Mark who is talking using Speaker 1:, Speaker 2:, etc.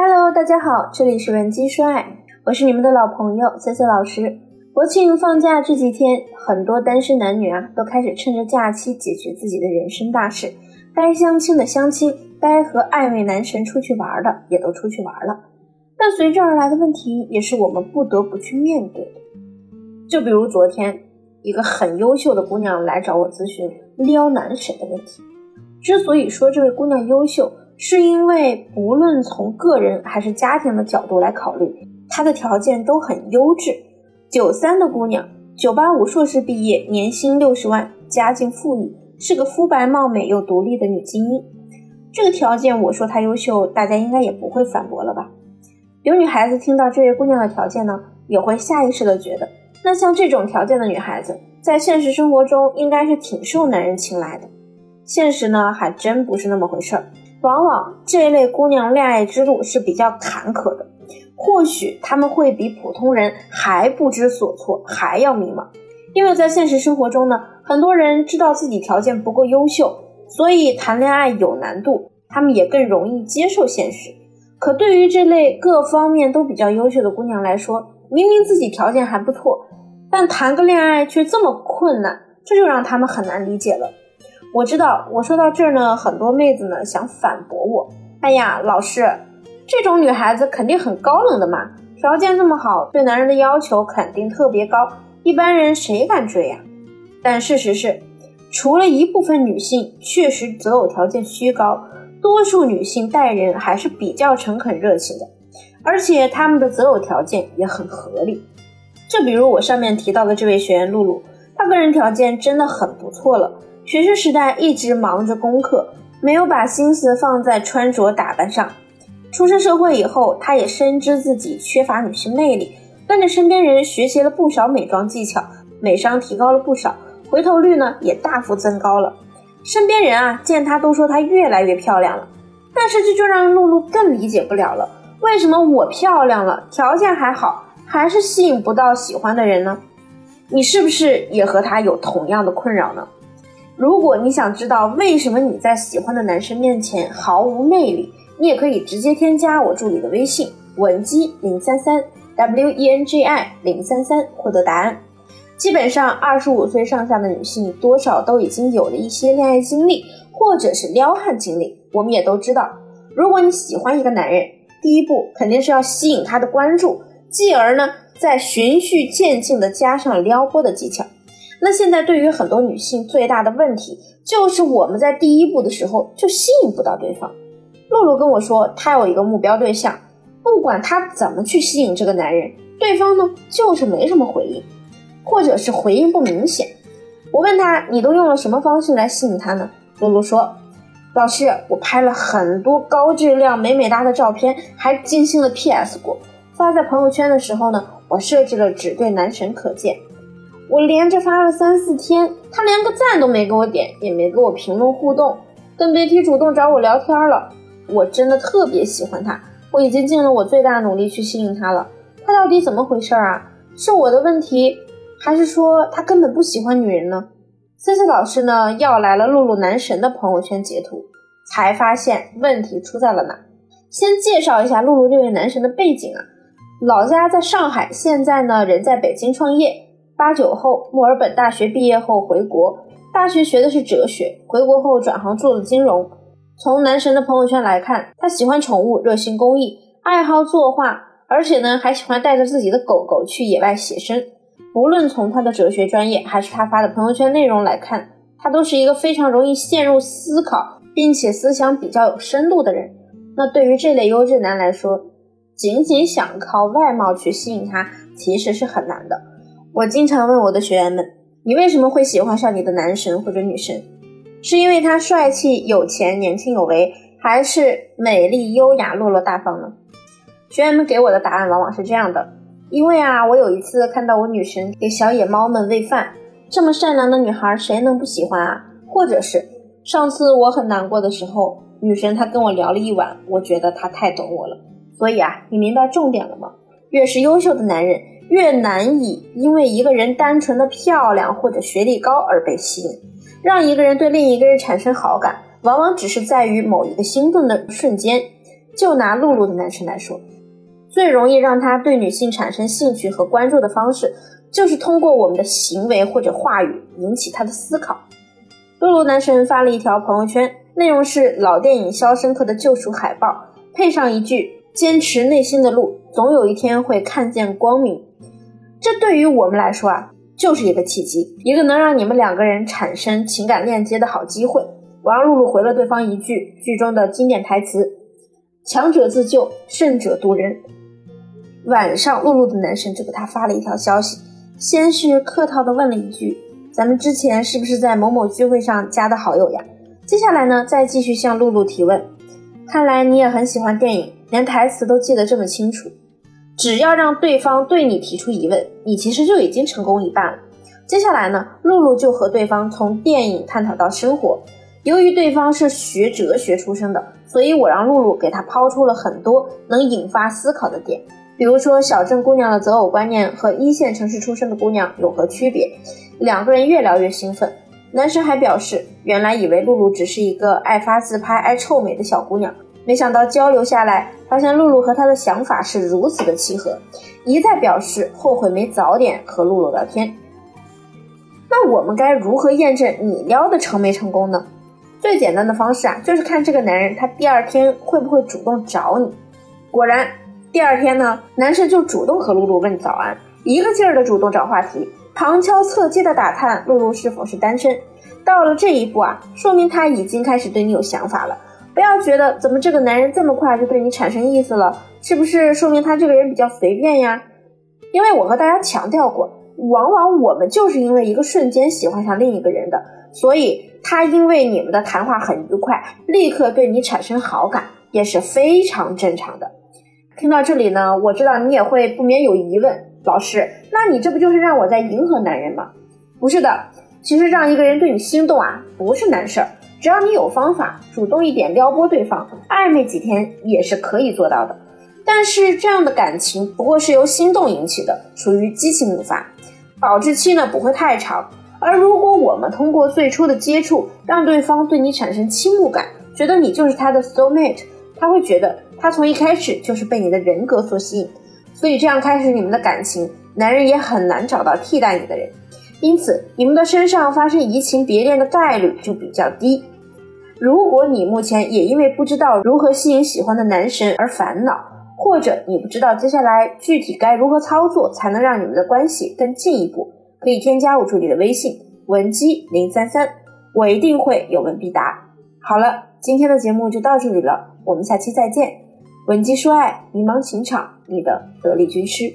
Speaker 1: Hello，大家好，这里是文姬说爱，我是你们的老朋友 C C 老师。国庆放假这几天，很多单身男女啊，都开始趁着假期解决自己的人生大事。该相亲的相亲，该和暧昧男神出去玩的也都出去玩了。但随之而来的问题，也是我们不得不去面对的。就比如昨天，一个很优秀的姑娘来找我咨询撩男神的问题。之所以说这位姑娘优秀，是因为不论从个人还是家庭的角度来考虑，她的条件都很优质。九三的姑娘，九八五硕士毕业，年薪六十万，家境富裕，是个肤白貌美又独立的女精英。这个条件，我说她优秀，大家应该也不会反驳了吧？有女孩子听到这位姑娘的条件呢，也会下意识的觉得，那像这种条件的女孩子，在现实生活中应该是挺受男人青睐的。现实呢，还真不是那么回事儿。往往这类姑娘恋爱之路是比较坎坷的，或许他们会比普通人还不知所措，还要迷茫。因为在现实生活中呢，很多人知道自己条件不够优秀，所以谈恋爱有难度，他们也更容易接受现实。可对于这类各方面都比较优秀的姑娘来说，明明自己条件还不错，但谈个恋爱却这么困难，这就让他们很难理解了。我知道，我说到这儿呢，很多妹子呢想反驳我。哎呀，老师，这种女孩子肯定很高冷的嘛，条件这么好，对男人的要求肯定特别高，一般人谁敢追呀？但事实是，除了一部分女性确实择偶条件虚高，多数女性待人还是比较诚恳热情的，而且她们的择偶条件也很合理。就比如我上面提到的这位学员露露，她个人条件真的很不错了。学生时代一直忙着功课，没有把心思放在穿着打扮上。出身社会以后，她也深知自己缺乏女性魅力，跟着身边人学习了不少美妆技巧，美商提高了不少，回头率呢也大幅增高了。身边人啊见她都说她越来越漂亮了，但是这就让露露更理解不了了：为什么我漂亮了，条件还好，还是吸引不到喜欢的人呢？你是不是也和她有同样的困扰呢？如果你想知道为什么你在喜欢的男生面前毫无魅力，你也可以直接添加我助理的微信文姬零三三 w e n g i 零三三获得答案。基本上二十五岁上下的女性多少都已经有了一些恋爱经历，或者是撩汉经历。我们也都知道，如果你喜欢一个男人，第一步肯定是要吸引他的关注，继而呢再循序渐进的加上撩拨的技巧。那现在对于很多女性最大的问题，就是我们在第一步的时候就吸引不到对方。露露跟我说，她有一个目标对象，不管她怎么去吸引这个男人，对方呢就是没什么回应，或者是回应不明显。我问她，你都用了什么方式来吸引他呢？露露说，老师，我拍了很多高质量美美哒的照片，还精心的 PS 过，发在朋友圈的时候呢，我设置了只对男神可见。我连着发了三四天，他连个赞都没给我点，也没给我评论互动，更别提主动找我聊天了。我真的特别喜欢他，我已经尽了我最大努力去吸引他了。他到底怎么回事啊？是我的问题，还是说他根本不喜欢女人呢？C C 老师呢要来了露露男神的朋友圈截图，才发现问题出在了哪。先介绍一下露露这位男神的背景啊，老家在上海，现在呢人在北京创业。八九后，墨尔本大学毕业后回国，大学学的是哲学，回国后转行做了金融。从男神的朋友圈来看，他喜欢宠物，热心公益，爱好作画，而且呢还喜欢带着自己的狗狗去野外写生。无论从他的哲学专业，还是他发的朋友圈内容来看，他都是一个非常容易陷入思考，并且思想比较有深度的人。那对于这类优质男来说，仅仅想靠外貌去吸引他，其实是很难的。我经常问我的学员们：“你为什么会喜欢上你的男神或者女神？是因为他帅气、有钱、年轻有为，还是美丽、优雅、落落大方呢？”学员们给我的答案往往是这样的：因为啊，我有一次看到我女神给小野猫们喂饭，这么善良的女孩，谁能不喜欢啊？或者是上次我很难过的时候，女神她跟我聊了一晚，我觉得她太懂我了。所以啊，你明白重点了吗？越是优秀的男人。越难以因为一个人单纯的漂亮或者学历高而被吸引，让一个人对另一个人产生好感，往往只是在于某一个心动的瞬间。就拿露露的男生来说，最容易让他对女性产生兴趣和关注的方式，就是通过我们的行为或者话语引起他的思考。露露男神发了一条朋友圈，内容是老电影《肖申克的救赎》海报，配上一句“坚持内心的路，总有一天会看见光明”。这对于我们来说啊，就是一个契机，一个能让你们两个人产生情感链接的好机会。我让露露回了对方一句剧中的经典台词：“强者自救，胜者渡人。”晚上，露露的男神就给她发了一条消息，先是客套的问了一句。咱们之前是不是在某某聚会上加的好友呀？接下来呢，再继续向露露提问。看来你也很喜欢电影，连台词都记得这么清楚。只要让对方对你提出疑问，你其实就已经成功一半了。接下来呢，露露就和对方从电影探讨到生活。由于对方是学哲学出身的，所以我让露露给他抛出了很多能引发思考的点。比如说，小镇姑娘的择偶观念和一线城市出身的姑娘有何区别？两个人越聊越兴奋。男生还表示，原来以为露露只是一个爱发自拍、爱臭美的小姑娘，没想到交流下来，发现露露和他的想法是如此的契合，一再表示后悔没早点和露露聊天。那我们该如何验证你撩的成没成功呢？最简单的方式啊，就是看这个男人他第二天会不会主动找你。果然。第二天呢，男生就主动和露露问早安，一个劲儿的主动找话题，旁敲侧击的打探露露是否是单身。到了这一步啊，说明他已经开始对你有想法了。不要觉得怎么这个男人这么快就对你产生意思了，是不是说明他这个人比较随便呀？因为我和大家强调过，往往我们就是因为一个瞬间喜欢上另一个人的，所以他因为你们的谈话很愉快，立刻对你产生好感，也是非常正常的。听到这里呢，我知道你也会不免有疑问，老师，那你这不就是让我在迎合男人吗？不是的，其实让一个人对你心动啊，不是难事儿，只要你有方法，主动一点撩拨对方，暧昧几天也是可以做到的。但是这样的感情不过是由心动引起的，属于激情引发，保质期呢不会太长。而如果我们通过最初的接触，让对方对你产生倾慕感，觉得你就是他的 soul mate，他会觉得。他从一开始就是被你的人格所吸引，所以这样开始你们的感情，男人也很难找到替代你的人，因此你们的身上发生移情别恋的概率就比较低。如果你目前也因为不知道如何吸引喜欢的男神而烦恼，或者你不知道接下来具体该如何操作才能让你们的关系更进一步，可以添加我助理的微信文姬零三三，我一定会有问必答。好了，今天的节目就到这里了，我们下期再见。文姬说爱，迷茫情场，你的得力军师。